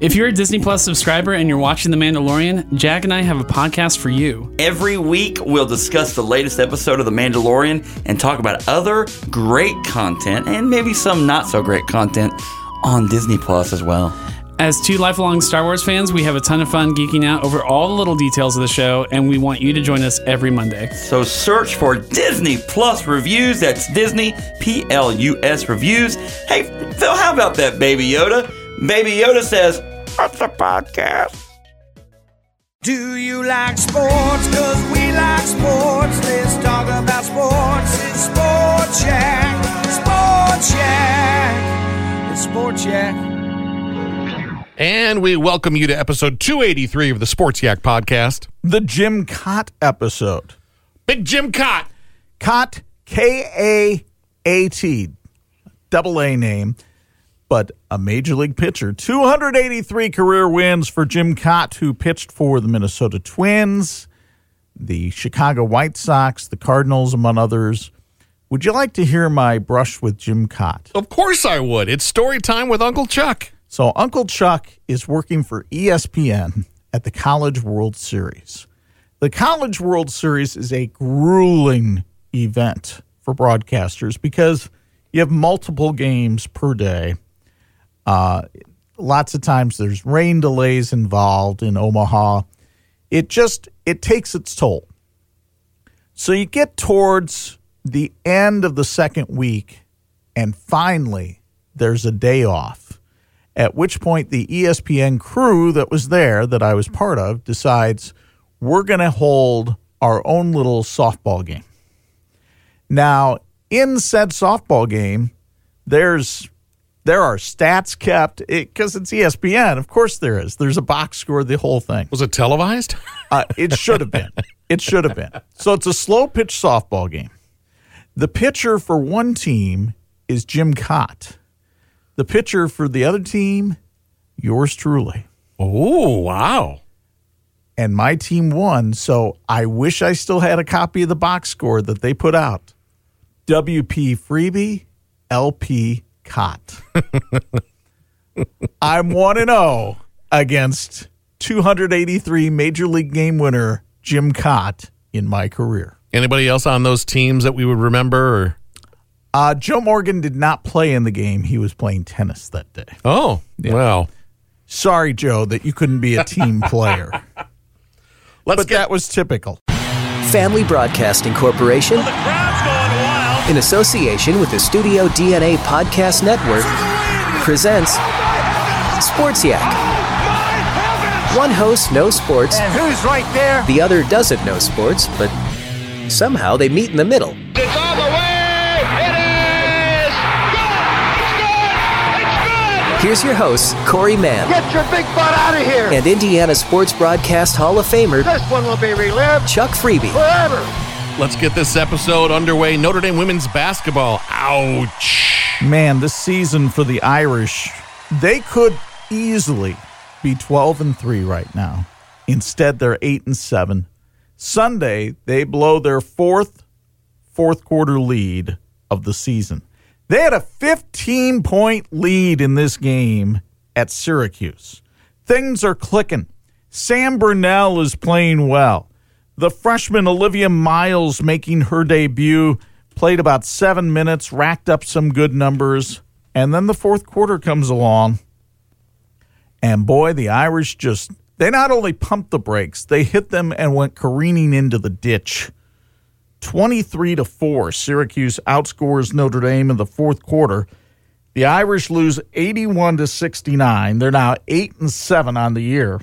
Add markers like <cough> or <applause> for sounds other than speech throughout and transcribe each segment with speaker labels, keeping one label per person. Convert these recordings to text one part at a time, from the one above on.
Speaker 1: If you're a Disney Plus subscriber and you're watching The Mandalorian, Jack and I have a podcast for you.
Speaker 2: Every week, we'll discuss the latest episode of The Mandalorian and talk about other great content and maybe some not so great content on Disney Plus as well.
Speaker 1: As two lifelong Star Wars fans, we have a ton of fun geeking out over all the little details of the show, and we want you to join us every Monday.
Speaker 2: So search for Disney Plus Reviews. That's Disney P L U S Reviews. Hey, Phil, how about that, Baby Yoda? Baby Yoda says, What's a podcast?
Speaker 3: Do you like sports? Cause we like sports. Let's talk about sports. It's Sports Shack. Sports Shack. It's Sports Shack.
Speaker 4: And we welcome you to episode 283 of the Sports Yak podcast.
Speaker 5: The Jim Kaat episode.
Speaker 4: Big Jim Kaat.
Speaker 5: Kaat, K A A T, double A name, but a major league pitcher. 283 career wins for Jim Kaat, who pitched for the Minnesota Twins, the Chicago White Sox, the Cardinals, among others. Would you like to hear my brush with Jim Kaat?
Speaker 4: Of course I would. It's story time with Uncle Chuck.
Speaker 5: So, Uncle Chuck is working for ESPN at the College World Series. The College World Series is a grueling event for broadcasters because you have multiple games per day. Uh, lots of times there's rain delays involved in Omaha. It just it takes its toll. So you get towards the end of the second week, and finally there's a day off at which point the ESPN crew that was there, that I was part of, decides we're going to hold our own little softball game. Now, in said softball game, there's there are stats kept because it's E ESPN. Of course, there is. There's a box score, the whole thing.
Speaker 4: Was it televised? <laughs>
Speaker 5: Uh, it should have been. It should have been. So it's a slow pitch softball game. The pitcher for one team is Jim Kaat. The pitcher for the other team, yours truly.
Speaker 4: Oh, wow.
Speaker 5: And my team won. So I wish I still had a copy of the box score that they put out. WP Freeby, LP Kaat. <laughs> I'm 1 and 0 against 283 Major League game winner Jim Kaat in my career.
Speaker 4: Anybody else on those teams that we would remember? Or?
Speaker 5: Uh, Joe Morgan did not play in the game. He was playing tennis that day.
Speaker 4: Oh, well.
Speaker 5: Sorry, Joe, that you couldn't be a team <laughs> player.
Speaker 4: Let's
Speaker 5: but that was typical.
Speaker 6: Family Broadcasting Corporation, in association with the Studio DNA Podcast Network, presents Sports Yak. One host knows sports,
Speaker 3: And who's right there?
Speaker 6: the other doesn't know sports, but somehow they meet in the middle.
Speaker 7: It's all the way. It is. Good. It's good. It's good.
Speaker 6: Here's your host, Corey Mann
Speaker 7: Get your big butt out of here.
Speaker 6: and Indiana Sports Broadcast Hall of Famer
Speaker 7: This one will be relived
Speaker 6: Chuck Freeby.
Speaker 7: forever.
Speaker 4: Let's get this episode underway. Notre Dame women's basketball. Ouch.
Speaker 5: Man, this season for the Irish, they could easily be 12 and 3 right now. Instead, they're 8 and 7. Sunday, they blow their fourth fourth quarter lead of the season. They had a 15 point lead in this game at Syracuse. Things are clicking. Sam Brunelle is playing well. The freshman Olivia Miles making her debut played about seven minutes, racked up some good numbers, and then the fourth quarter comes along. And boy, the Irish just, they not only pumped the brakes, they hit them and went careening into the ditch. 23 to 4, Syracuse outscores Notre Dame in the fourth quarter. The Irish lose 81 to 69. They're now 8 and 7 on the year.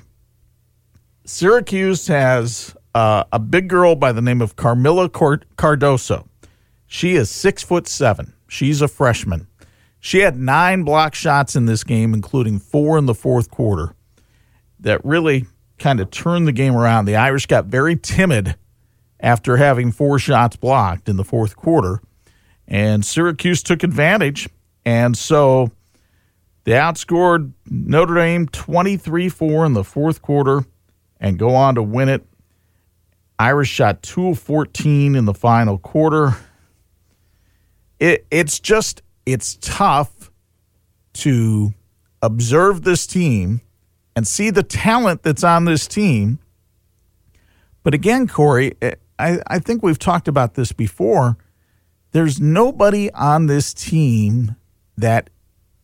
Speaker 5: Syracuse has uh, a big girl by the name of Kamilla Cardoso. She is six foot seven. She's a freshman. She had nine block shots in this game, including four in the fourth quarter, that really kind of turned the game around. The Irish got very timid after having four shots blocked in the fourth quarter, and Syracuse took advantage. And so they outscored Notre Dame 23 4 in the fourth quarter and go on to win it. Irish shot 2 of 14 in the final quarter. It, it's just, it's tough to observe this team and see the talent that's on this team. But again, Corey, eh, I, I think we've talked about this before. There's nobody on this team that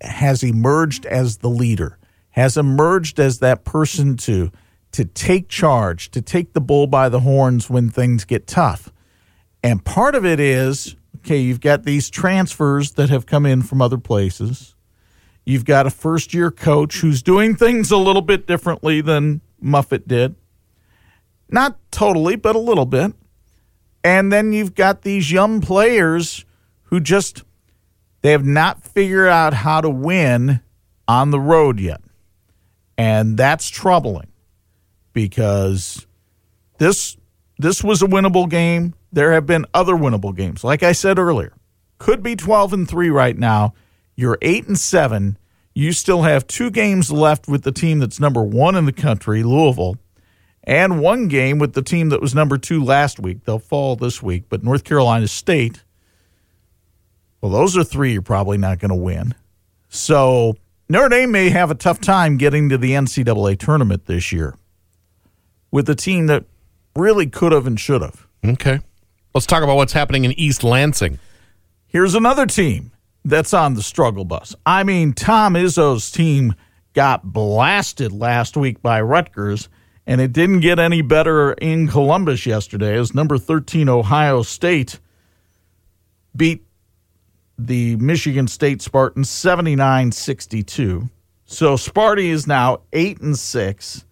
Speaker 5: has emerged as the leader, has emerged as that person to to take charge, to take the bull by the horns when things get tough. And part of it is okay, you've got these transfers that have come in from other places. You've got a first year coach who's doing things a little bit differently than Muffet did. Not totally, but a little bit. And then you've got these young players who just they have not figured out how to win on the road yet. And that's troubling because this this was a winnable game. There have been other winnable games. Like I said earlier, could be 12 and 3 right now. You're 8 and 7. You still have two games left with the team that's number 1 in the country, Louisville, and one game with the team that was number 2 last week. They'll fall this week, but North Carolina State well, those are three you're probably not going to win. So Notre Dame may have a tough time getting to the NCAA tournament this year with a team that really could have and should have.
Speaker 4: Okay. Let's talk about what's happening in East Lansing.
Speaker 5: Here's another team that's on the struggle bus. I mean, Tom Izzo's team got blasted last week by Rutgers, and it didn't get any better in Columbus yesterday as number 13 Ohio State beat the Michigan State Spartans 79 62. So Sparty is now 8 and 6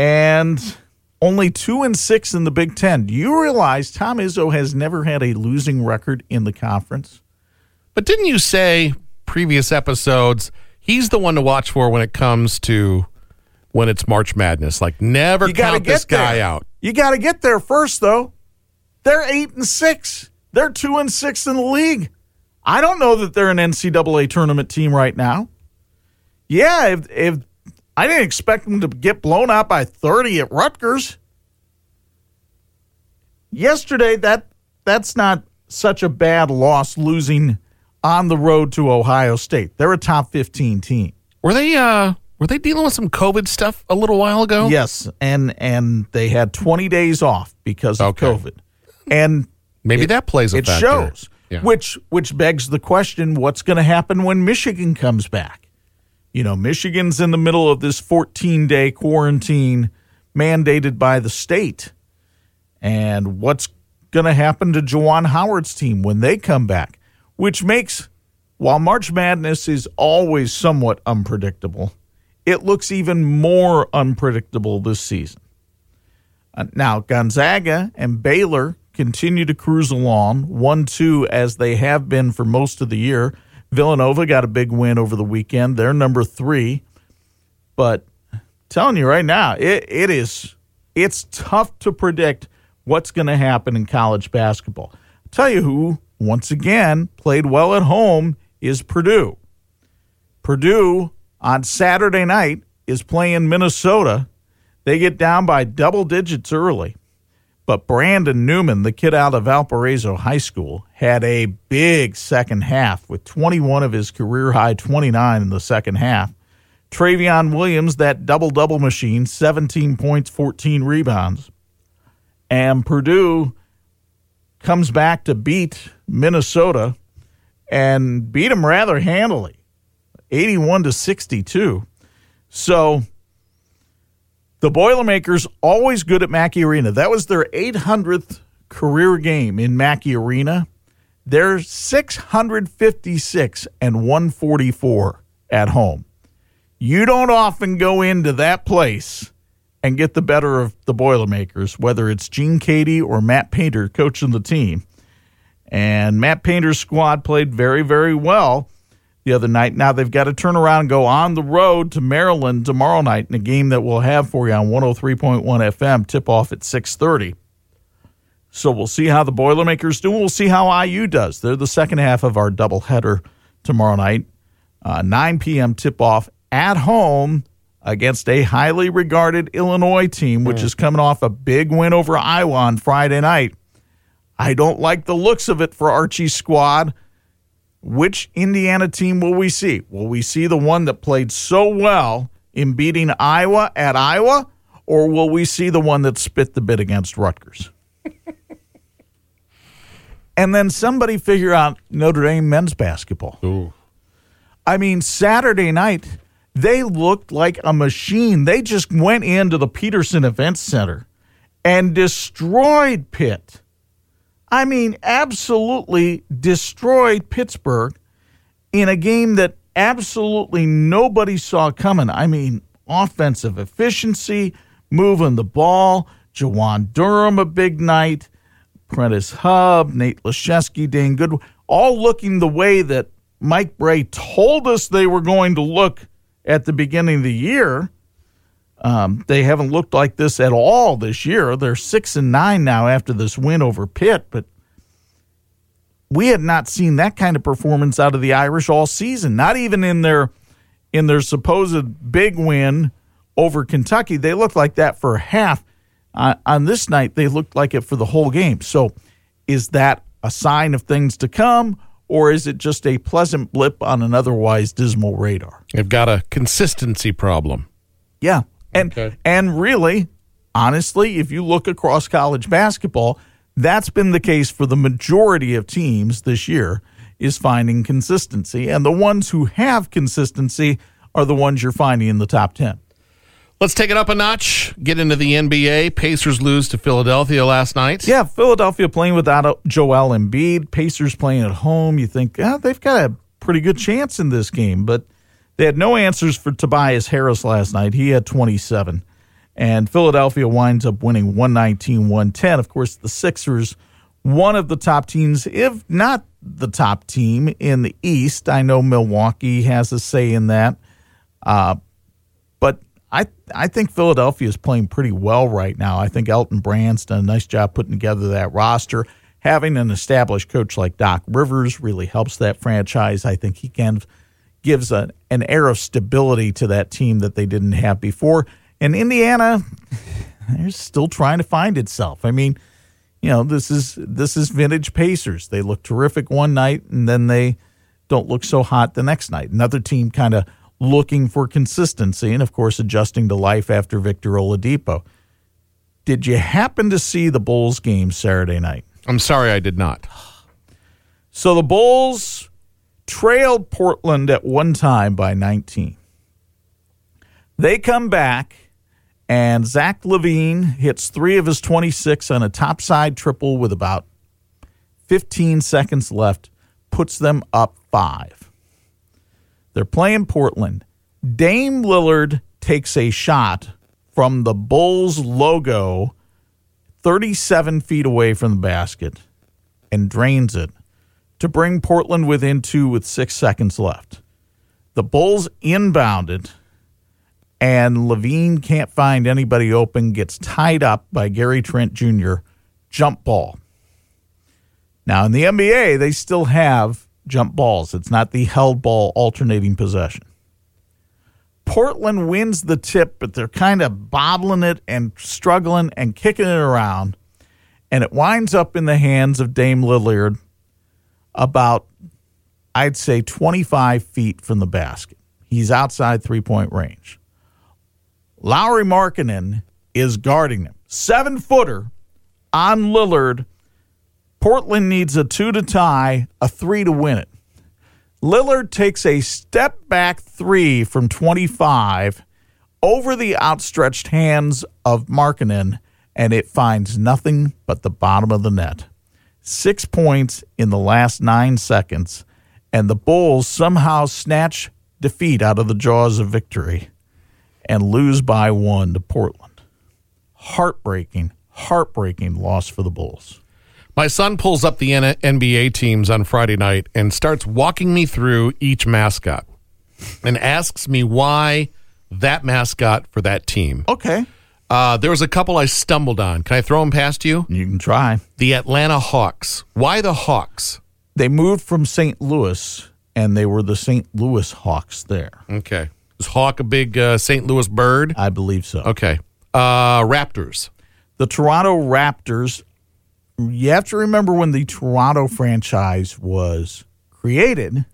Speaker 5: and only 2 and 6 in the Big 10. Do you realize Tom Izzo has never had a losing record in the conference?
Speaker 4: But didn't you say previous episodes he's the one to watch for when it comes to when it's March Madness? Like never
Speaker 5: You
Speaker 4: count this guy
Speaker 5: there.
Speaker 4: out.
Speaker 5: You got to get there first though. They're 8 and 6. They're 2 and 6 in the league. I don't know that they're an NCAA tournament team right now. Yeah, if, if I didn't expect them to get blown out by 30 at Rutgers. Yesterday, that that's not such a bad loss losing on the road to Ohio State. They're a top 15 team.
Speaker 4: Were they uh were they dealing with some COVID stuff a little while ago?
Speaker 5: Yes, and and they had 20 days off because of
Speaker 4: Okay.
Speaker 5: COVID. And
Speaker 4: Maybe
Speaker 5: it-
Speaker 4: that plays a
Speaker 5: it
Speaker 4: factor.
Speaker 5: shows.
Speaker 4: Yeah.
Speaker 5: Which which begs the question: What's going to happen when Michigan comes back? You know, Michigan's in the middle of this 14 day quarantine mandated by the state, and what's going to happen to Juwan Howard's team when they come back? Which makes, while March Madness is always somewhat unpredictable, it looks even more unpredictable this season. Uh, now, Gonzaga and Baylor continue to cruise along, 1 2 as they have been for most of the year. Villanova got a big win over the weekend. They're number three. But telling you right now, it, it is it's tough to predict what's going to happen in college basketball. I'll tell you who, once again, played well at home is Purdue. Purdue on Saturday night is playing Minnesota. They get down by double digits early. But Brandon Newman, the kid out of Valparaiso High School, had a big second half with 21 of his career high 29 in the second half. Trevion Williams, that double double machine, 17 points, 14 rebounds. And Purdue comes back to beat Minnesota and beat them rather handily, 81 to 62. So the Boilermakers always good at Mackey Arena. That was their 800th career game in Mackey Arena. They're 656 and 144 at home. You don't often go into that place and get the better of the Boilermakers, whether it's Gene Keady or Matt Painter coaching the team. And Matt Painter's squad played very, very well the the other night. Now they've got to turn around and go on the road to Maryland tomorrow night in a game that we'll have for you on 103.1 FM. Tip off at 6:30. So we'll see how the Boilermakers do. We'll see how IU does. They're the second half of our doubleheader tomorrow night. Uh, 9 p.m. tip off at home against a highly regarded Illinois team, which is coming off a big win over Iowa on Friday night. I don't like the looks of it for Archie's squad. Which Indiana team will we see? Will we see the one that played so well in beating Iowa at Iowa, or will we see the one that spit the bit against Rutgers? <laughs> and then somebody figure out Notre Dame men's basketball. I mean, Saturday night, they looked like a machine. They just went into the Petersen Events Center and destroyed Pitt. I mean, absolutely destroyed Pittsburgh in a game that absolutely nobody saw coming. I mean, offensive efficiency, moving the ball, Juwan Durham a big night, Prentiss Hubb, Nate Laszewski, Dane Good, all looking the way that Mike Brey told us they were going to look at the beginning of the year. Um, they haven't looked like this at all this year. They're six and nine now after this win over Pitt, but we had not seen that kind of performance out of the Irish all season. Not even in their in their supposed big win over Kentucky, they looked like that for half. Uh, on this night, they looked like it for the whole game. So, is that a sign of things to come, or is it just a pleasant blip on an otherwise dismal radar?
Speaker 4: They've got a consistency problem.
Speaker 5: Yeah. And
Speaker 4: Okay.
Speaker 5: and really, honestly, if you look across college basketball, that's been the case for the majority of teams this year is finding consistency. And the ones who have consistency are the ones you're finding in the top 10.
Speaker 4: Let's take it up a notch. Get into the NBA. Pacers lose to Philadelphia last night.
Speaker 5: Yeah, Philadelphia playing without Joel Embiid, Pacers playing at home. You think ah, they've got a pretty good chance in this game, but they had no answers for Tobias Harris last night. He had 27. And Philadelphia winds up winning 119 110. Of course, the Sixers, one of the top teams, if not the top team in the East. I know Milwaukee has a say in that. Uh, but I I think Philadelphia is playing pretty well right now. I think Elton Brand's done a nice job putting together that roster. Having an established coach like Doc Rivers really helps that franchise. I think he can gives a, an air of stability to that team that they didn't have before. And Indiana, they're still trying to find itself. I mean, you know, this is this is vintage Pacers. They look terrific one night and then they don't look so hot the next night. Another team kind of looking for consistency and of course adjusting to life after Victor Oladipo. Did you happen to see the Bulls game Saturday night?
Speaker 4: I'm sorry I did not.
Speaker 5: So the Bulls trailed Portland at one time by 19. They come back, and Zach LaVine hits three of his 26 on a topside triple with about 15 seconds left, puts them up five. They're playing Portland. Dame Lillard takes a shot from the Bulls logo 37 feet away from the basket and drains it to bring Portland within two with six seconds left. The Bulls inbounded, and LaVine can't find anybody open, gets tied up by Gary Trent Jr. Jump ball. Now, in the NBA, they still have jump balls. It's not the held ball alternating possession. Portland wins the tip, but they're kind of bobbling it and struggling and kicking it around. And it winds up in the hands of Dame Lillard about, I'd say, 25 feet from the basket. He's outside three point range. Lauri Markkanen is guarding him. Seven footer on Lillard. Portland needs a two to tie, a three to win it. Lillard takes a step back three from 25 over the outstretched hands of Markkanen, and it finds nothing but the bottom of the net. Six points in the last nine seconds, and the Bulls somehow snatch defeat out of the jaws of victory and lose by one to Portland. Heartbreaking, heartbreaking loss for the Bulls.
Speaker 4: My son pulls up the N- NBA teams on Friday night and starts walking me through each mascot and asks me why that mascot for that team.
Speaker 5: Okay.
Speaker 4: Uh, there was a couple I stumbled on. Can I throw them past you?
Speaker 5: You can try.
Speaker 4: The Atlanta Hawks. Why the Hawks?
Speaker 5: They moved from St. Louis, and they were the St. Louis Hawks there.
Speaker 4: Okay. Is Hawk a big uh, St. Louis bird?
Speaker 5: I believe so.
Speaker 4: Okay. Uh, Raptors.
Speaker 5: The Toronto Raptors, you have to remember when the Toronto franchise was created,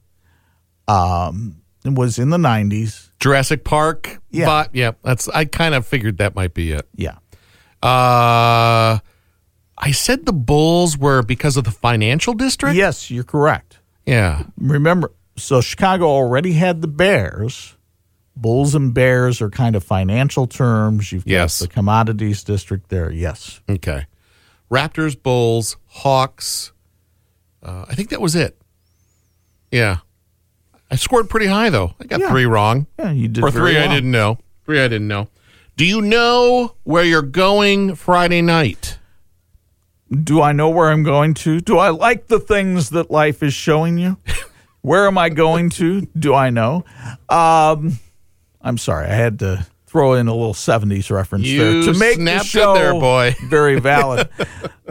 Speaker 5: um, it was in the 90s.
Speaker 4: Jurassic Park.
Speaker 5: Yeah.
Speaker 4: But, yeah, that's I kind of figured that might be it.
Speaker 5: Yeah.
Speaker 4: Uh, I said the Bulls were because of the financial district.
Speaker 5: Yes, you're correct.
Speaker 4: Yeah.
Speaker 5: Remember, so Chicago already had the Bears. Bulls and Bears are kind of financial terms. You've got
Speaker 4: Yes.
Speaker 5: the commodities district there. Yes.
Speaker 4: Okay. Raptors, Bulls, Hawks. Uh, I think that was it. Yeah. I scored pretty high though. I got
Speaker 5: Yeah.
Speaker 4: three wrong.
Speaker 5: Yeah, you did
Speaker 4: Or
Speaker 5: very
Speaker 4: three I
Speaker 5: well.
Speaker 4: didn't know. Three I didn't know. Do you know where you're going Friday night?
Speaker 5: Do I know where I'm going to? Do I like the things that life is showing you? where am I going to? Do I know? Um, I'm sorry, I had to throw in a little 70s reference
Speaker 4: You
Speaker 5: there to make
Speaker 4: snapped
Speaker 5: the show
Speaker 4: there, boy. <laughs>
Speaker 5: very valid.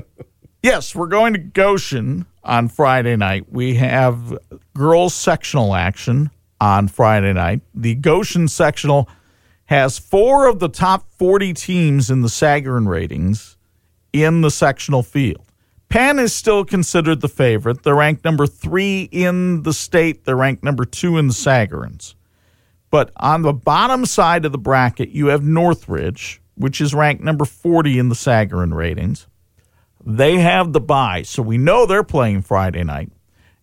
Speaker 5: <laughs> yes, we're going to Goshen on Friday night. We have girls sectional action on Friday night. The Goshen sectional has four of the top 40 teams in the Sagarin ratings in the sectional field. Penn is still considered the favorite. They're ranked number three in the state. They're ranked number two in the Sagarins. But on the bottom side of the bracket, you have Northridge, which is ranked number 40 in the Sagarin ratings. They have the bye, so we know they're playing Friday night.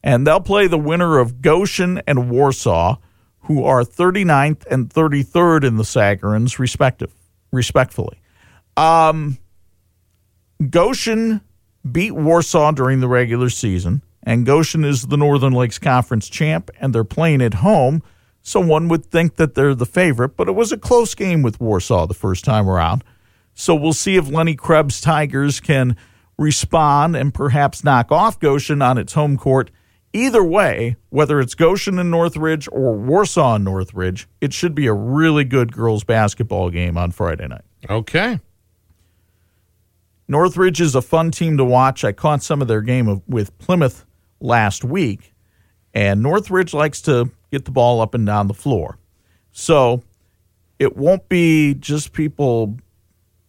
Speaker 5: And they'll play the winner of Goshen and Warsaw, who are 39th and 33rd in the Sagarins, respective, respectfully. Um, Goshen beat Warsaw during the regular season, and Goshen is the Northern Lakes Conference champ, and they're playing at home. So one would think that they're the favorite, but it was a close game with Warsaw the first time around. So we'll see if Lenny Krebs Tigers can respond and perhaps knock off Goshen on its home court. Either way, whether it's Goshen and Northridge or Warsaw and Northridge, it should be a really good girls basketball game on Friday night.
Speaker 4: Okay.
Speaker 5: Northridge is a fun team to watch. I caught some of their game of, with Plymouth last week, and Northridge likes to get the ball up and down the floor. So it won't be just people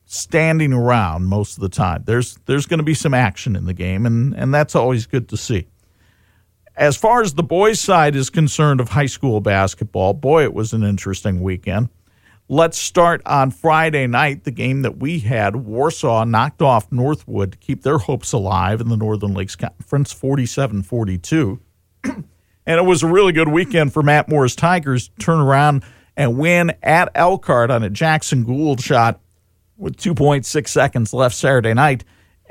Speaker 5: standing around most of the time. There's there's going to be some action in the game, and and that's always good to see. As far as the boys' side is concerned of high school basketball, boy, it was an interesting weekend. Let's start on Friday night, the game that we had. Warsaw knocked off Northwood to keep their hopes alive in the Northern Lakes Conference 47 42. <clears throat> and it was a really good weekend for Matt Moore's Tigers to turn around and win at Elkhart on a Jackson Gould shot with 2.6 seconds left Saturday night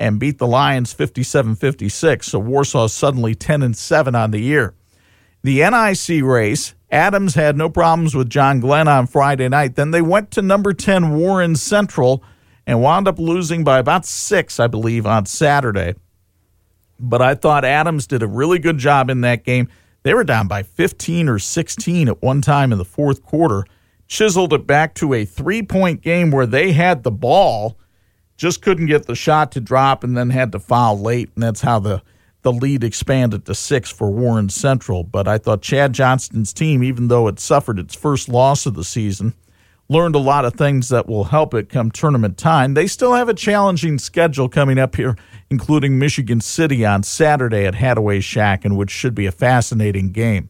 Speaker 5: and beat the Lions 57 56. So Warsaw suddenly 10 and 7 on the year. The NIC race, Adams had no problems with John Glenn on Friday night. Then they went to number 10 Warren Central and wound up losing by about six, I believe, on Saturday. But I thought Adams did a really good job in that game. They were down by 15 or 16 at one time in the fourth quarter, chiseled it back to a three point game where they had the ball, just couldn't get the shot to drop, and then had to foul late. And that's how the the lead expanded to six for Warren Central. But I thought Chad Johnston's team, even though it suffered its first loss of the season, learned a lot of things that will help it come tournament time. They still have a challenging schedule coming up here, including Michigan City on Saturday at Hadaway Shack, and which should be a fascinating game.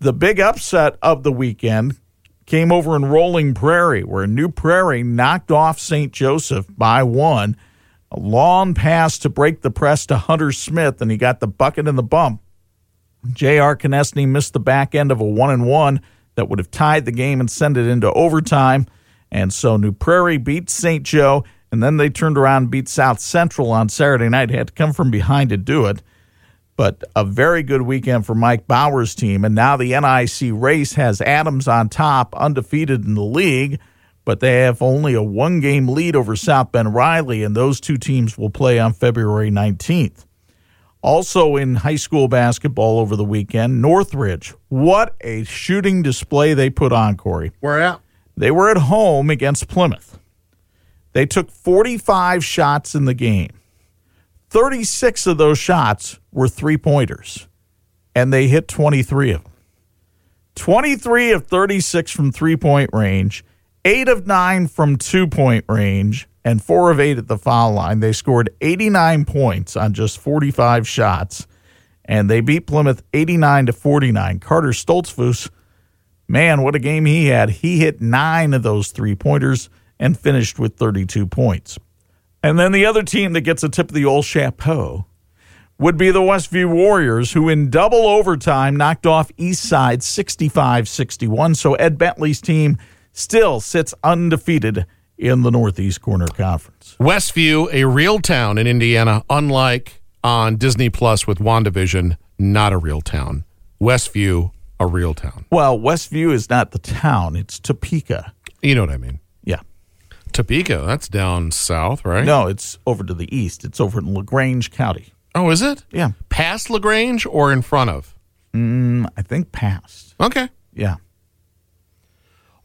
Speaker 5: The big upset of the weekend came over in Rolling Prairie, where New Prairie knocked off St. Joseph by one. A long pass to break the press to Hunter Smith, and he got the bucket and the bump. J.R. Konieczny missed the back end of a one and one that would have tied the game and sent it into overtime. And so New Prairie beat St. Joe, and then they turned around and beat South Central on Saturday night. Had to come from behind to do it. But a very good weekend for Mike Bauer's team. And now the NIC race has Adams on top, undefeated in the league. but they have only a one game lead over South Bend Riley, and those two teams will play on February 19th. Also in high school basketball over the weekend, Northridge. What a shooting display they put on, Corey.
Speaker 4: Where at?
Speaker 5: They were at home against Plymouth. They took 45 shots in the game. 36 of those shots were three pointers, and they hit 23 of them. 23 of 36 from three point range, eight of nine from two point range, and four of eight at the foul line. They scored 89 points on just 45 shots, and they beat Plymouth 89 to 49. Carter Stoltzfus, man, what a game he had. He hit nine of those three pointers and finished with 32 points. And then the other team that gets a tip of the old chapeau would be the Westview Warriors, who in double overtime knocked off Eastside 65 61. So Ed Bentley's team still sits undefeated in the Northeast Corner Conference.
Speaker 4: Westview, a real town in Indiana, unlike on Disney Plus with WandaVision, not a real town. Westview, a real town.
Speaker 5: Well, Westview is not the town, it's Topeka.
Speaker 4: You know what I mean. Topeka, that's down south, right?
Speaker 5: No, it's over to the east. It's over in LaGrange County.
Speaker 4: Oh, is it?
Speaker 5: Yeah.
Speaker 4: Past LaGrange or in front of?
Speaker 5: Mm, I think past.
Speaker 4: Okay.
Speaker 5: Yeah.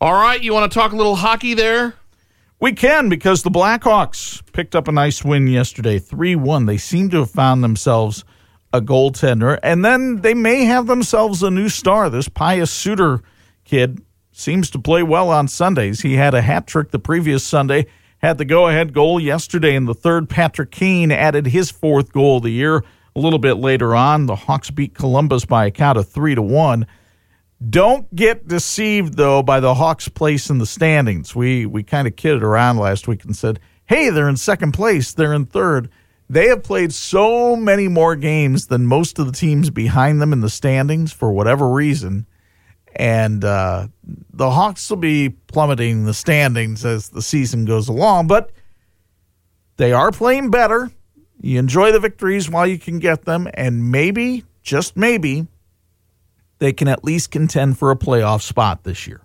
Speaker 4: All right. You want to talk a little hockey there?
Speaker 5: We can because the Blackhawks picked up a nice win yesterday, 3 1. They seem to have found themselves a goaltender, and then they may have themselves a new star. This Pius Suter kid seems to play well on Sundays. He had a hat trick the previous Sunday, had the go ahead goal yesterday in the third. Patrick Kane added his fourth goal of the year a little bit later on. The Hawks beat Columbus by a count of 3 to 1. Don't get deceived though by the Hawks' place in the standings. We we kind of kidded around last week and said, "Hey, they're in second place. They're in third. They have played so many more games than most of the teams behind them in the standings for whatever reason, and uh, the Hawks will be plummeting the standings as the season goes along. But they are playing better. You enjoy the victories while you can get them, and maybe, just maybe, they can at least contend for a playoff spot this year.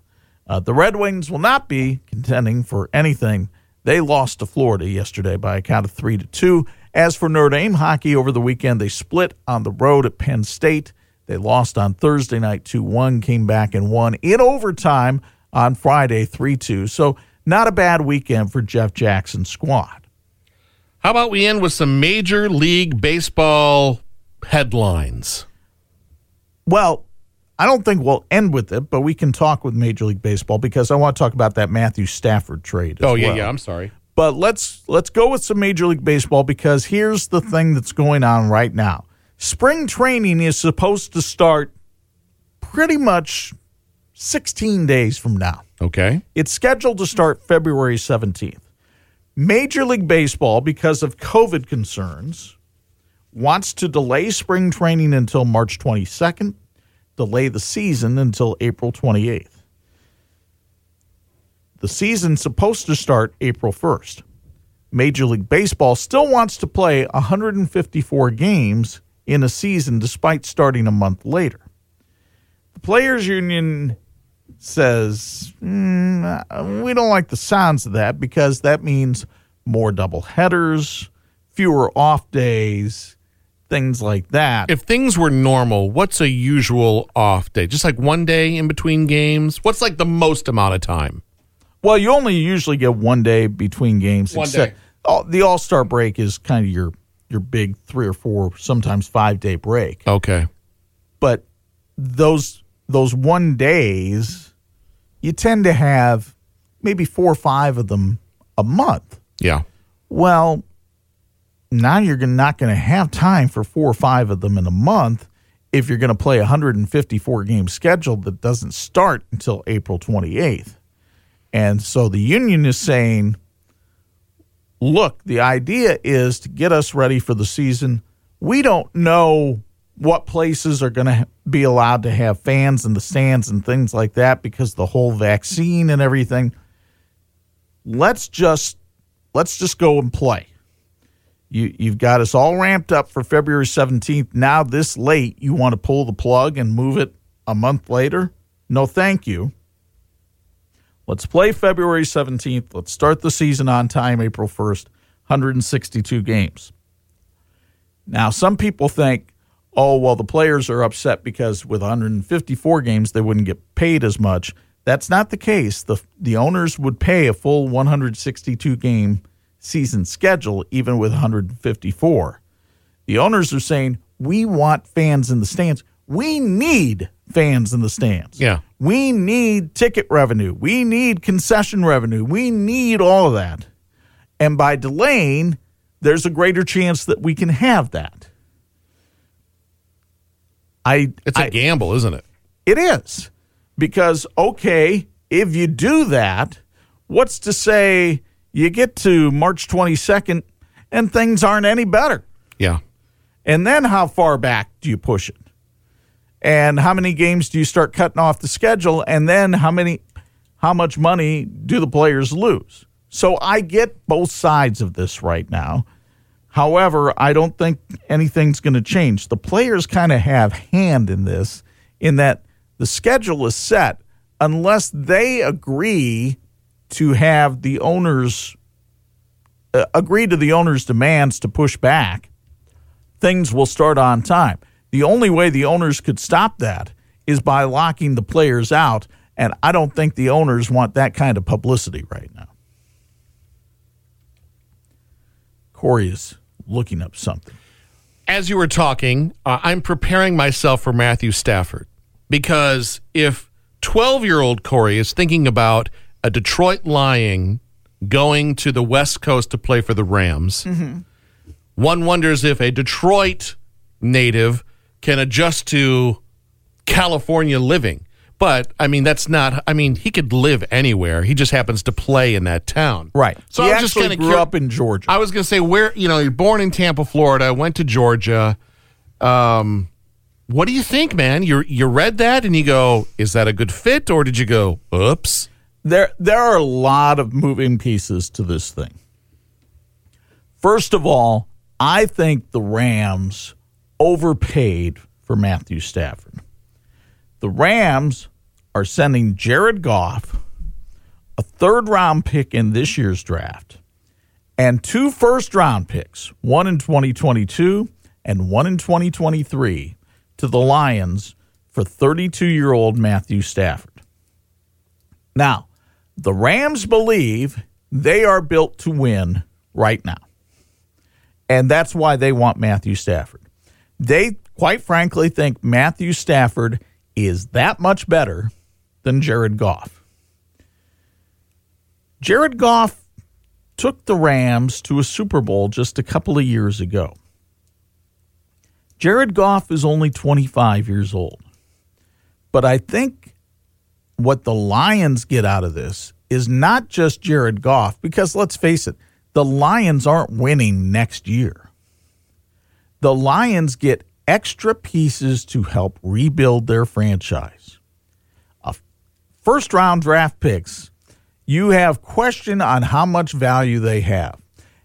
Speaker 5: Uh, the Red Wings will not be contending for anything. They lost to Florida yesterday by a count of three to two. As for Notre Dame hockey over the weekend, they split on the road at Penn State. They lost on Thursday night 2 1, came back and won in overtime on Friday 3 2. So, not a bad weekend for Jeff Jackson's squad.
Speaker 4: How about we end with some Major League Baseball headlines?
Speaker 5: Well, I don't think we'll end with it, but we can talk with Major League Baseball because I want to talk about that Matthew Stafford trade. as
Speaker 4: Oh, yeah,
Speaker 5: well.
Speaker 4: yeah. I'm sorry.
Speaker 5: But let's let's go with some Major League Baseball because here's the thing that's going on right now. Spring training is supposed to start pretty much 16 days from now.
Speaker 4: Okay.
Speaker 5: It's scheduled to start February 17th. Major League Baseball, because of COVID concerns, wants to delay spring training until March 22nd, delay the season until April 28th. The season's supposed to start April 1st. Major League Baseball still wants to play 154 games in a season despite starting a month later. The Players Union says, "Mm, we don't like the sounds of that because that means more double headers, fewer off days, things like that.
Speaker 4: If things were normal, what's a usual off day? Just like one day in between games? What's like the most amount of time?
Speaker 5: Well, you only usually get one day between games.
Speaker 4: One
Speaker 5: except-
Speaker 4: day.
Speaker 5: Oh, the All Star break is kind of your your big three or four, sometimes five day break.
Speaker 4: Okay.
Speaker 5: But those those one days, you tend to have maybe four or five of them a month.
Speaker 4: Yeah.
Speaker 5: Well, now you're not going to have time for four or five of them in a month if you're going to play a 154 game schedule that doesn't start until April 28th. And so the union is saying, look, the idea is to get us ready for the season. We don't know what places are going to be allowed to have fans in the stands and things like that because the whole vaccine and everything. Let's just let's just go and play. You you've got us all ramped up for February 17th. Now this late you want to pull the plug and move it a month later? No, thank you. Let's play February 17th. Let's start the season on time, April 1st, 162 games. Now, some people think, oh, well, the players are upset because with 154 games, they wouldn't get paid as much. That's not the case. The, the owners would pay a full 162 game season schedule, even with 154. The owners are saying, we want fans in the stands. We need fans in the stands.
Speaker 4: Yeah.
Speaker 5: We need ticket revenue. We need concession revenue. We need all of that. And by delaying, there's a greater chance that we can have that. I
Speaker 4: It's a
Speaker 5: I-
Speaker 4: gamble, isn't it?
Speaker 5: it is. Because, okay, if you do that, what's to say you get to March 22nd and things aren't any better?
Speaker 4: Yeah.
Speaker 5: And then how far back do you push it? And how many games do you start cutting off the schedule? And then how many how much money do the players lose? So I get both sides of this right now. However, I don't think anything's going to change. The players kind of have hand in this in that the schedule is set unless they agree to have the owners uh, agree to the owners demands to push back things will start on time. The only way the owners could stop that is by locking the players out, and I don't think the owners want that kind of publicity right now. Corey is looking up something.
Speaker 4: as you were talking, uh, I'm preparing myself for Matthew Stafford because if 12 year old Corey is thinking about a Detroit Lion going to the West Coast to play for the Rams, one wonders if a Detroit native can adjust to California living. But I mean, that's not. I mean, he could live anywhere. He just happens to play in that town,
Speaker 5: Right.
Speaker 4: So
Speaker 5: he
Speaker 4: I was just kind of
Speaker 5: grew up in Georgia.
Speaker 4: I was going to say where you know you're born in Tampa, Florida, went to Georgia. Um, what do you think, man? You you read that and you go, is that a good fit, or did you go, oops?
Speaker 5: there there are a lot of moving pieces to this thing. First of all, I think the Rams overpaid for Matthew Stafford. The Rams are sending Jared Goff, a third round pick in this year's draft, and two first round picks, one in 2022 and one in 2023, to the Lions for 32 year old Matthew Stafford. Now, the Rams believe they are built to win right now. And that's why they want Matthew Stafford. They, quite frankly, think Matthew Stafford is that much better than Jared Goff. Jared Goff took the Rams to a Super Bowl just a couple of years ago. Jared Goff is only 25 years old. But I think what the Lions get out of this is not just Jared Goff, because let's face it, the Lions aren't winning next year. The Lions get extra pieces to help rebuild their franchise. First round draft picks, you have question on how much value they have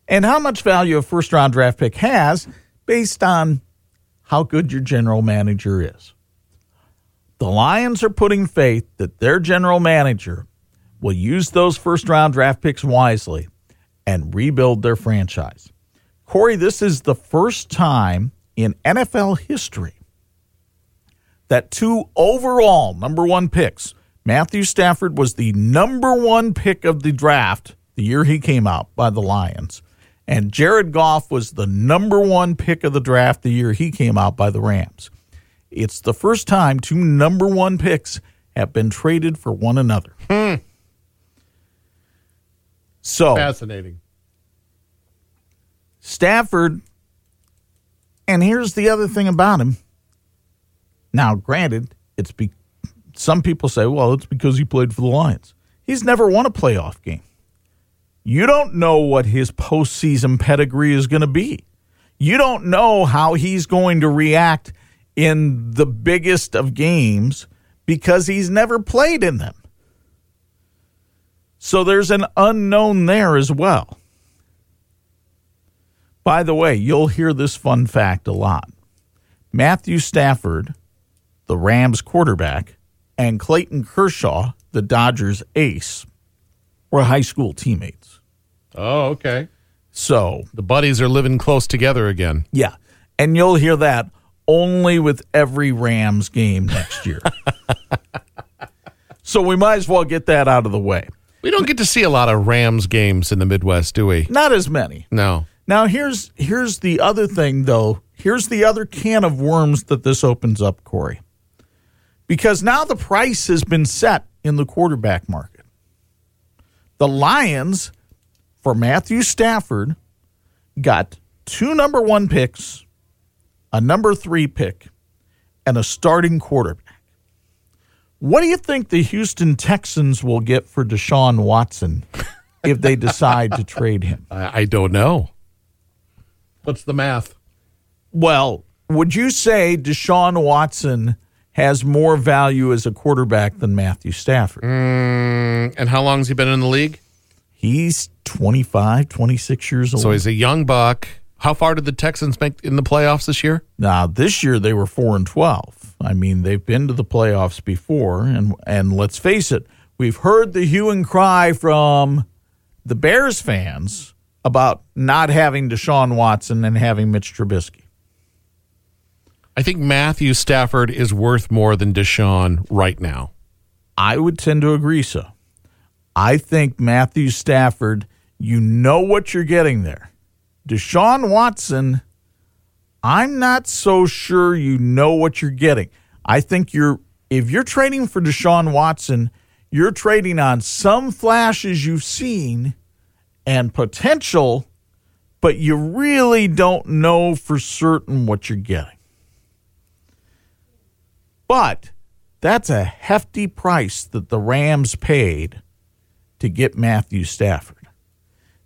Speaker 5: and how much value a first round draft pick has based on how good your general manager is. The Lions are putting faith that their general manager will use those first round draft picks wisely and rebuild their franchise. Corey, this is the first time in NFL history that two overall number one picks, Matthew Stafford was the number one pick of the draft the year he came out by the Lions, and Jared Goff was the number one pick of the draft the year he came out by the Rams. It's the first time two number one picks have been traded for one another. Hmm. So
Speaker 4: Fascinating.
Speaker 5: Stafford, and here's the other thing about him. Now, granted, it's be some people say, well, it's because he played for the Lions. He's never won a playoff game. You don't know what his postseason pedigree is going to be. You don't know how he's going to react in the biggest of games because he's never played in them. So there's an unknown there as well. By the way, you'll hear this fun fact a lot. Matthew Stafford, the Rams quarterback, and Clayton Kershaw, the Dodgers ace, were high school teammates.
Speaker 4: Oh, okay.
Speaker 5: So,
Speaker 4: The buddies are living close together again.
Speaker 5: yeah. And you'll hear that only with every Rams game next year. <laughs> so, we might as well get that out of the way.
Speaker 4: We don't get to see a lot of Rams games in the Midwest, do we?
Speaker 5: Not as many.
Speaker 4: No.
Speaker 5: Now here's here's the other thing though. Here's the other can of worms that this opens up, Corey. Because now the price has been set in the quarterback market. The Lions for Matthew Stafford got two number 1 picks, a number 3 pick, and a starting quarterback. What do you think the Houston Texans will get for Deshaun Watson if they decide to trade him? <laughs>
Speaker 4: I, I don't know. What's the math?
Speaker 5: Well, would you say Deshaun Watson has more value as a quarterback than Matthew Stafford?
Speaker 4: Mm, and how long has he been in the league?
Speaker 5: He's 25, 26 years old.
Speaker 4: So he's a young buck. How far did the Texans make in the playoffs this year?
Speaker 5: now, this year they were 4 and 12. I mean, they've been to the playoffs before and and let's face it, we've heard the hue and cry from the Bears fans about not having Deshaun Watson and having Mitch Trubisky.
Speaker 4: I think Matthew Stafford is worth more than Deshaun right now.
Speaker 5: I would tend to agree so. I think Matthew Stafford, you know what you're getting there. Deshaun Watson, I'm not so sure you know what you're getting. I think you're if you're trading for Deshaun Watson, you're trading on some flashes you've seen and potential, but you really don't know for certain what you're getting. But that's a hefty price that the Rams paid to get Matthew Stafford.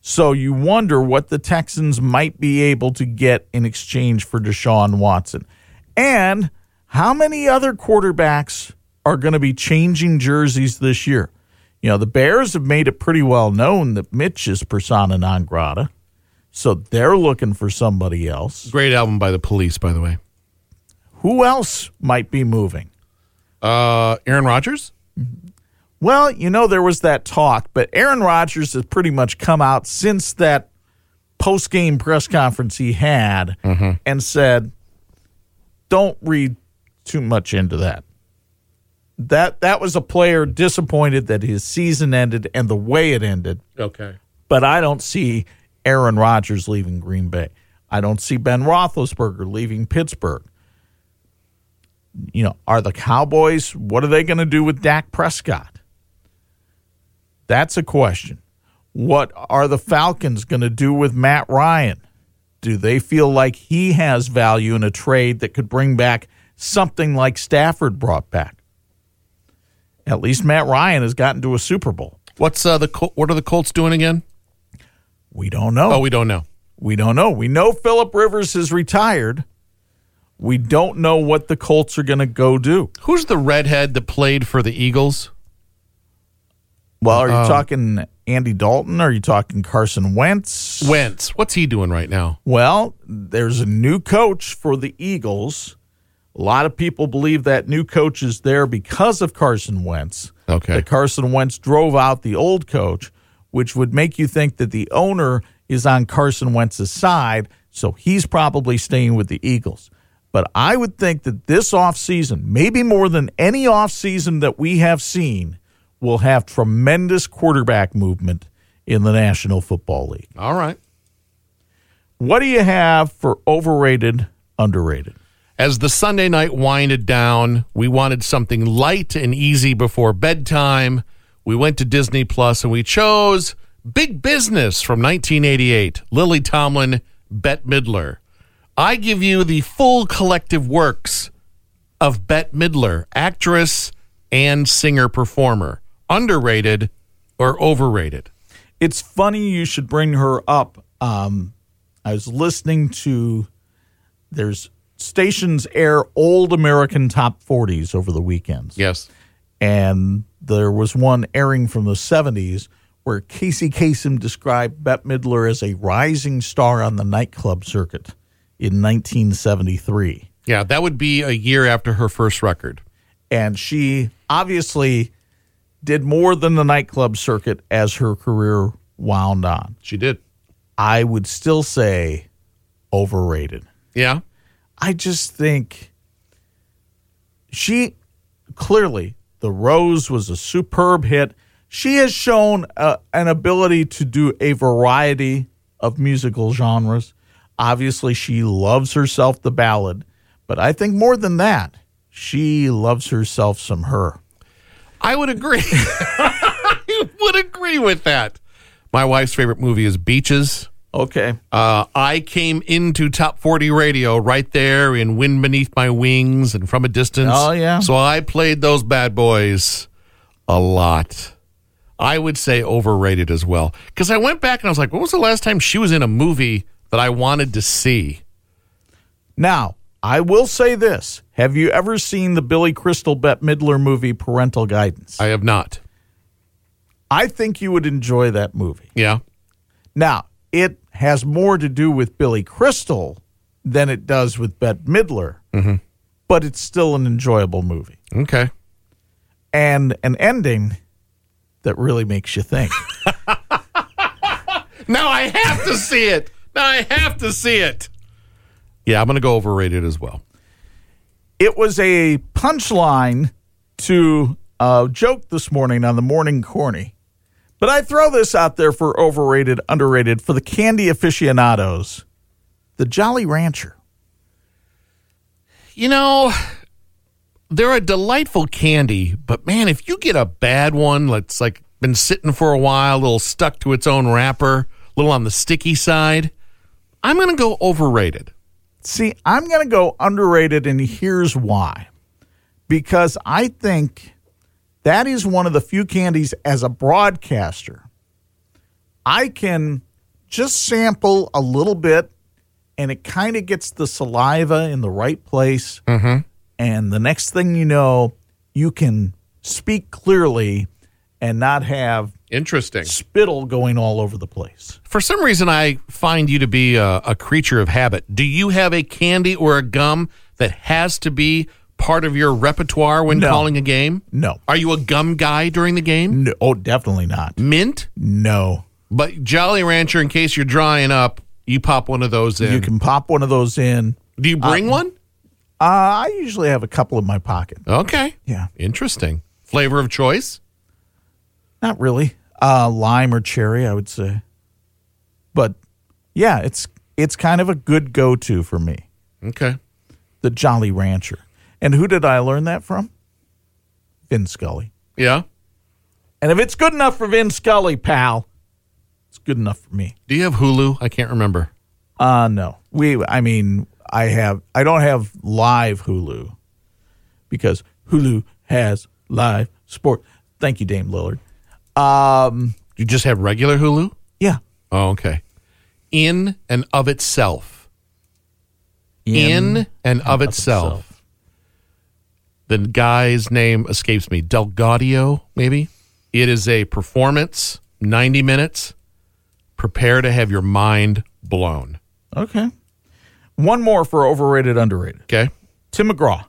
Speaker 5: So you wonder what the Texans might be able to get in exchange for Deshaun Watson. And how many other quarterbacks are going to be changing jerseys this year? You know, the Bears have made it pretty well known that Mitch is persona non grata. So they're looking for somebody else.
Speaker 4: Great album by the police, by the way.
Speaker 5: Who else might be moving?
Speaker 4: Uh, Aaron Rodgers?
Speaker 5: Well, you know, there was that talk, but Aaron Rodgers has pretty much come out since that post game press conference he had and said, don't read too much into that. That that was a player disappointed that his season ended and the way it ended,
Speaker 4: Okay.
Speaker 5: but I don't see Aaron Rodgers leaving Green Bay. I don't see Ben Roethlisberger leaving Pittsburgh. You know, are the Cowboys, what are they going to do with Dak Prescott? That's a question. What are the Falcons going to do with Matt Ryan? Do they feel like he has value in a trade that could bring back something like Stafford brought back? At least Matt Ryan has gotten to a Super Bowl.
Speaker 4: What's uh, the Col- what are the Colts doing again?
Speaker 5: We don't know.
Speaker 4: Oh, we don't know.
Speaker 5: We don't know. We know Philip Rivers is retired. We don't know what the Colts are going to go do.
Speaker 4: Who's the redhead that played for the Eagles?
Speaker 5: Well, are you
Speaker 4: Um,
Speaker 5: talking Andy Dalton? Are you talking Carson Wentz?
Speaker 4: Wentz. What's he doing right now?
Speaker 5: Well, there's a new coach for the Eagles. A lot of people believe that new coach is there because of Carson Wentz.
Speaker 4: Okay.
Speaker 5: That Carson Wentz drove out the old coach, which would make you think that the owner is on Carson Wentz's side, so he's probably staying with the Eagles. But I would think that this offseason, maybe more than any offseason that we have seen, will have tremendous quarterback movement in the National Football League.
Speaker 4: All right.
Speaker 5: What do you have for overrated, underrated?
Speaker 4: As the Sunday night winded down, we wanted something light and easy before bedtime. We went to Disney Plus and we chose Big Business from 1988. Lily Tomlin, Bette Midler. I give you the full collective works of Bette Midler, actress and singer performer. Underrated or overrated?
Speaker 5: It's funny you should bring her up. Um, I was listening to there's stations air old American top 40s over the weekends.
Speaker 4: Yes.
Speaker 5: And there was one airing from the 70s where Casey Kasem described Bette Midler as a rising star on the nightclub circuit in 1973.
Speaker 4: Yeah, that would be a year after her first record.
Speaker 5: and she obviously did more than the nightclub circuit as her career wound on.
Speaker 4: She did.
Speaker 5: I would still say overrated.
Speaker 4: Yeah.
Speaker 5: I just think she clearly the Rose was a superb hit. She has shown uh, an ability to do a variety of musical genres. Obviously, she loves herself the ballad, but I think more than that, she loves herself some her.
Speaker 4: I would agree. <laughs> I would agree with that. My wife's favorite movie is Beaches.
Speaker 5: Okay.
Speaker 4: Uh, I came into Top 40 Radio right there in Wind Beneath My Wings and From a Distance.
Speaker 5: Oh, yeah.
Speaker 4: So I played those bad boys a lot. I would say overrated as well. Because I went back and I was like, when was the last time she was in a movie that I wanted to see?
Speaker 5: Now, I will say this. Have you ever seen the Billy Crystal Bette Midler movie Parental Guidance?
Speaker 4: I have not.
Speaker 5: I think you would enjoy that movie.
Speaker 4: Yeah.
Speaker 5: Now, it has more to do with Billy Crystal than it does with Bette Midler, mm-hmm. but it's still an enjoyable movie
Speaker 4: Okay.
Speaker 5: and an ending that really makes you think. <laughs>
Speaker 4: Now I have to see it. Now I have to see it. Yeah, I'm going to go overrated as well.
Speaker 5: it was a punchline to a joke this morning on the Morning Corny. But I throw this out there for overrated, underrated, for the candy aficionados. The Jolly Rancher.
Speaker 4: You know, they're a delightful candy, but man, if you get a bad one that's like been sitting for a while, a little stuck to its own wrapper, a little on the sticky side, I'm going to go overrated.
Speaker 5: See, I'm going to go underrated, and here's why. Because I think that is one of the few candies as a broadcaster. I can just sample a little bit, and it kind of gets the saliva in the right place. Mm-hmm. And the next thing you know, you can speak clearly and not have
Speaker 4: Interesting.
Speaker 5: spittle going all over the place.
Speaker 4: For some reason, I find you to be a, a creature of habit. Do you have a candy or a gum that has to be part of your repertoire when
Speaker 5: No.
Speaker 4: calling a game?
Speaker 5: No.
Speaker 4: Are you a gum guy during the game?
Speaker 5: No, oh, definitely not.
Speaker 4: Mint?
Speaker 5: No.
Speaker 4: But Jolly Rancher, in case you're drying up, you pop one of those in.
Speaker 5: You can pop one of those in.
Speaker 4: Do you bring one?
Speaker 5: Uh, I usually have a couple in my pocket.
Speaker 4: Okay.
Speaker 5: Yeah.
Speaker 4: Interesting. Flavor of choice?
Speaker 5: Not really. Uh, lime or cherry, I would say. But yeah, it's it's kind of a good go to for me.
Speaker 4: Okay.
Speaker 5: The Jolly Rancher. And who did I learn that from? Vin Scully.
Speaker 4: Yeah.
Speaker 5: And if it's good enough for Vin Scully, pal, it's good enough for me.
Speaker 4: Do you have Hulu? I can't remember.
Speaker 5: Uh no. We I mean, I have I don't have live Hulu because Hulu has live sport. Thank you, Dame Lillard. Um
Speaker 4: You just have regular Hulu?
Speaker 5: yeah.
Speaker 4: Oh, okay. In and of itself. In, and of, itself. The guy's name escapes me. DelGaudio, maybe? It is a performance, 90 minutes. Prepare to have your mind blown.
Speaker 5: Okay. One more for overrated, underrated.
Speaker 4: Okay.
Speaker 5: Tim McGraw.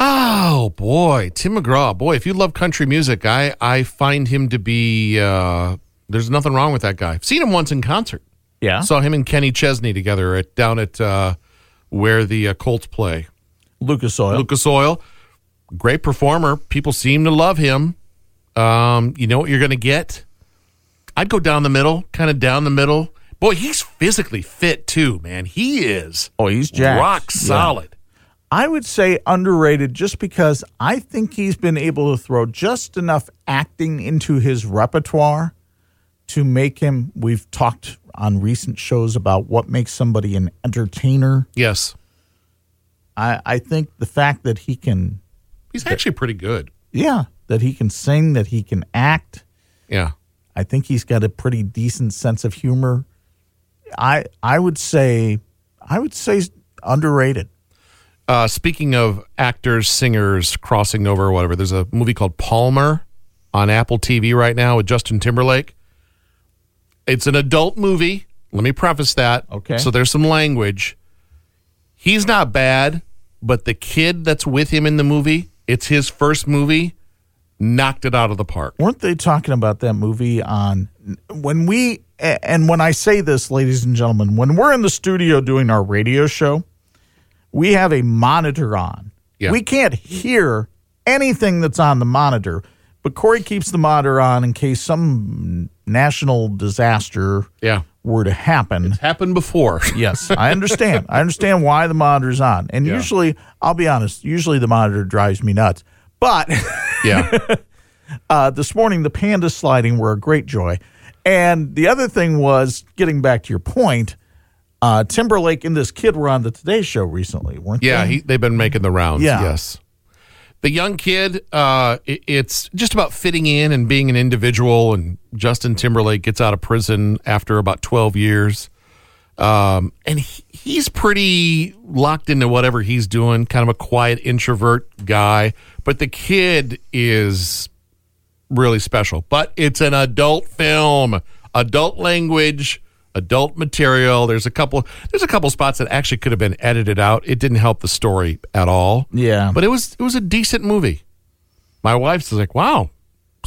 Speaker 4: Oh boy, Tim McGraw. Boy, if you love country music, I I find him to be. Uh, there's nothing wrong with that guy. I've seen him once in concert.
Speaker 5: Yeah.
Speaker 4: Saw him and Kenny Chesney together at down at uh, where the uh, Colts play.
Speaker 5: Lucas Oil.
Speaker 4: Lucas Oil, great performer. People seem to love him. Um, you know what you're going to get? I'd go down the middle, kind of down the middle. Boy, he's physically fit too, man. He is.
Speaker 5: Oh, he's jacked.
Speaker 4: rock
Speaker 5: Yeah.
Speaker 4: solid.
Speaker 5: I would say underrated just because I think he's been able to throw just enough acting into his repertoire to make him. We've talked on recent shows about what makes somebody an entertainer.
Speaker 4: Yes,
Speaker 5: I, I think the fact that he can,
Speaker 4: he's actually pretty good.
Speaker 5: yeah, that he can sing, that he can act.
Speaker 4: Yeah.
Speaker 5: I think he's got a pretty decent sense of humor. I I would say I would say underrated.
Speaker 4: Uh, speaking of actors, singers crossing over or whatever, there's a movie called Palmer on Apple TV right now with Justin Timberlake. It's an adult movie. Let me preface that.
Speaker 5: Okay.
Speaker 4: So there's some language. He's not bad, but the kid that's with him in the movie, it's his first movie. knocked it out of the park.
Speaker 5: Weren't they talking about that movie on when we and when I say this, ladies and gentlemen, when we're in the studio doing our radio show, we have a monitor on.
Speaker 4: Yeah.
Speaker 5: We can't hear anything that's on the monitor, but Corey keeps the monitor on in case some national disaster
Speaker 4: Yeah.
Speaker 5: Were to happen.
Speaker 4: Happened before. <laughs>
Speaker 5: Yes, I understand. I understand why the monitor's on. And
Speaker 4: Yeah.
Speaker 5: usually, I'll be honest, usually the monitor drives me nuts. But <laughs>
Speaker 4: yeah. <laughs>
Speaker 5: uh, this morning, the panda sliding were a great joy. And the other thing was, getting back to your point, uh, Timberlake and this kid were on the Today Show recently, weren't
Speaker 4: Yeah,
Speaker 5: they?
Speaker 4: he, they've been making the rounds.
Speaker 5: Yeah.
Speaker 4: Yes. The young kid, uh, it- it's just about fitting in and being an individual. And Justin Timberlake gets out of prison after about 12 years. Um, and he, he's pretty locked into whatever he's doing, kind of a quiet introvert guy. But the kid is really special. But it's an adult film, adult language, adult material. There's a couple there's a couple spots that actually could have been edited out. It didn't help the story at all.
Speaker 5: Yeah.
Speaker 4: But it was it was a decent movie. My wife's like, "Wow,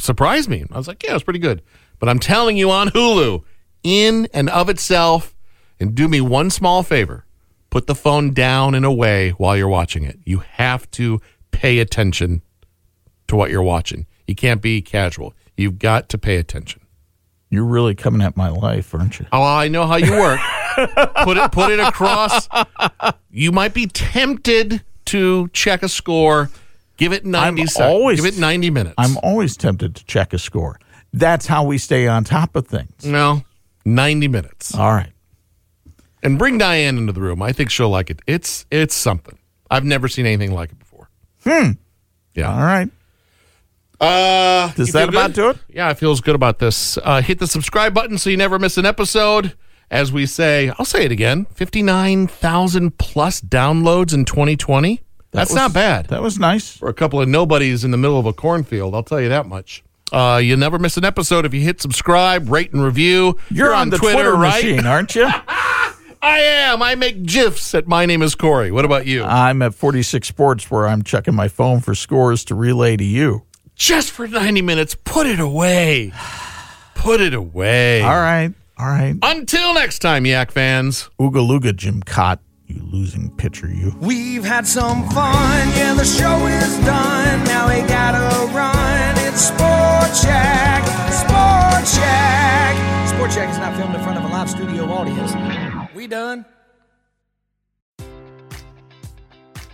Speaker 4: surprised me." I was like, "Yeah, it was pretty good." But I'm telling you on Hulu, in and of itself, and do me one small favor. Put the phone down and away while you're watching it. You have to pay attention to what you're watching. You can't be casual. You've got to pay attention.
Speaker 5: You're really coming at my life, aren't you?
Speaker 4: Oh, I know how you work. put it put it across. You might be tempted to check a score. Give it 90
Speaker 5: I'm
Speaker 4: seconds.
Speaker 5: always-
Speaker 4: Give it 90 minutes.
Speaker 5: I'm always tempted to check a score. That's how we stay on top of things.
Speaker 4: no, 90 minutes.
Speaker 5: All right.
Speaker 4: And bring Diane into the room. I think she'll like it. It's it's something. I've never seen anything like it before. Hmm. Yeah.
Speaker 5: All right.
Speaker 4: Uh,
Speaker 5: Does that about do it?
Speaker 4: Yeah, it feels good about this. Uh, hit the subscribe button so you never miss an episode. As we say, I'll say it again 59,000 plus downloads in 2020.
Speaker 5: That
Speaker 4: That's
Speaker 5: was-
Speaker 4: not bad.
Speaker 5: That was nice.
Speaker 4: For a couple of nobodies in the middle of a cornfield, I'll tell you that much. Uh, you'll never miss an episode if you hit subscribe, rate, and review.
Speaker 5: You're, on, the Twitter,
Speaker 4: right?
Speaker 5: machine, aren't you? <laughs>
Speaker 4: I am. I make GIFs at My Name is Corey. What about you?
Speaker 5: I'm at 46 Sports where I'm checking my phone for scores to relay to you.
Speaker 4: Just for 90 minutes, put it away. Put it away.
Speaker 5: All right. All right.
Speaker 4: Until next time, Yak fans.
Speaker 5: Ooga Looga, Jim Cott, you losing pitcher, you.
Speaker 3: We've had some fun, yeah, the show is done. Now we gotta run. It's Sport Check, Sport Check. Sport Check is not filmed in front of a live studio audience. We done?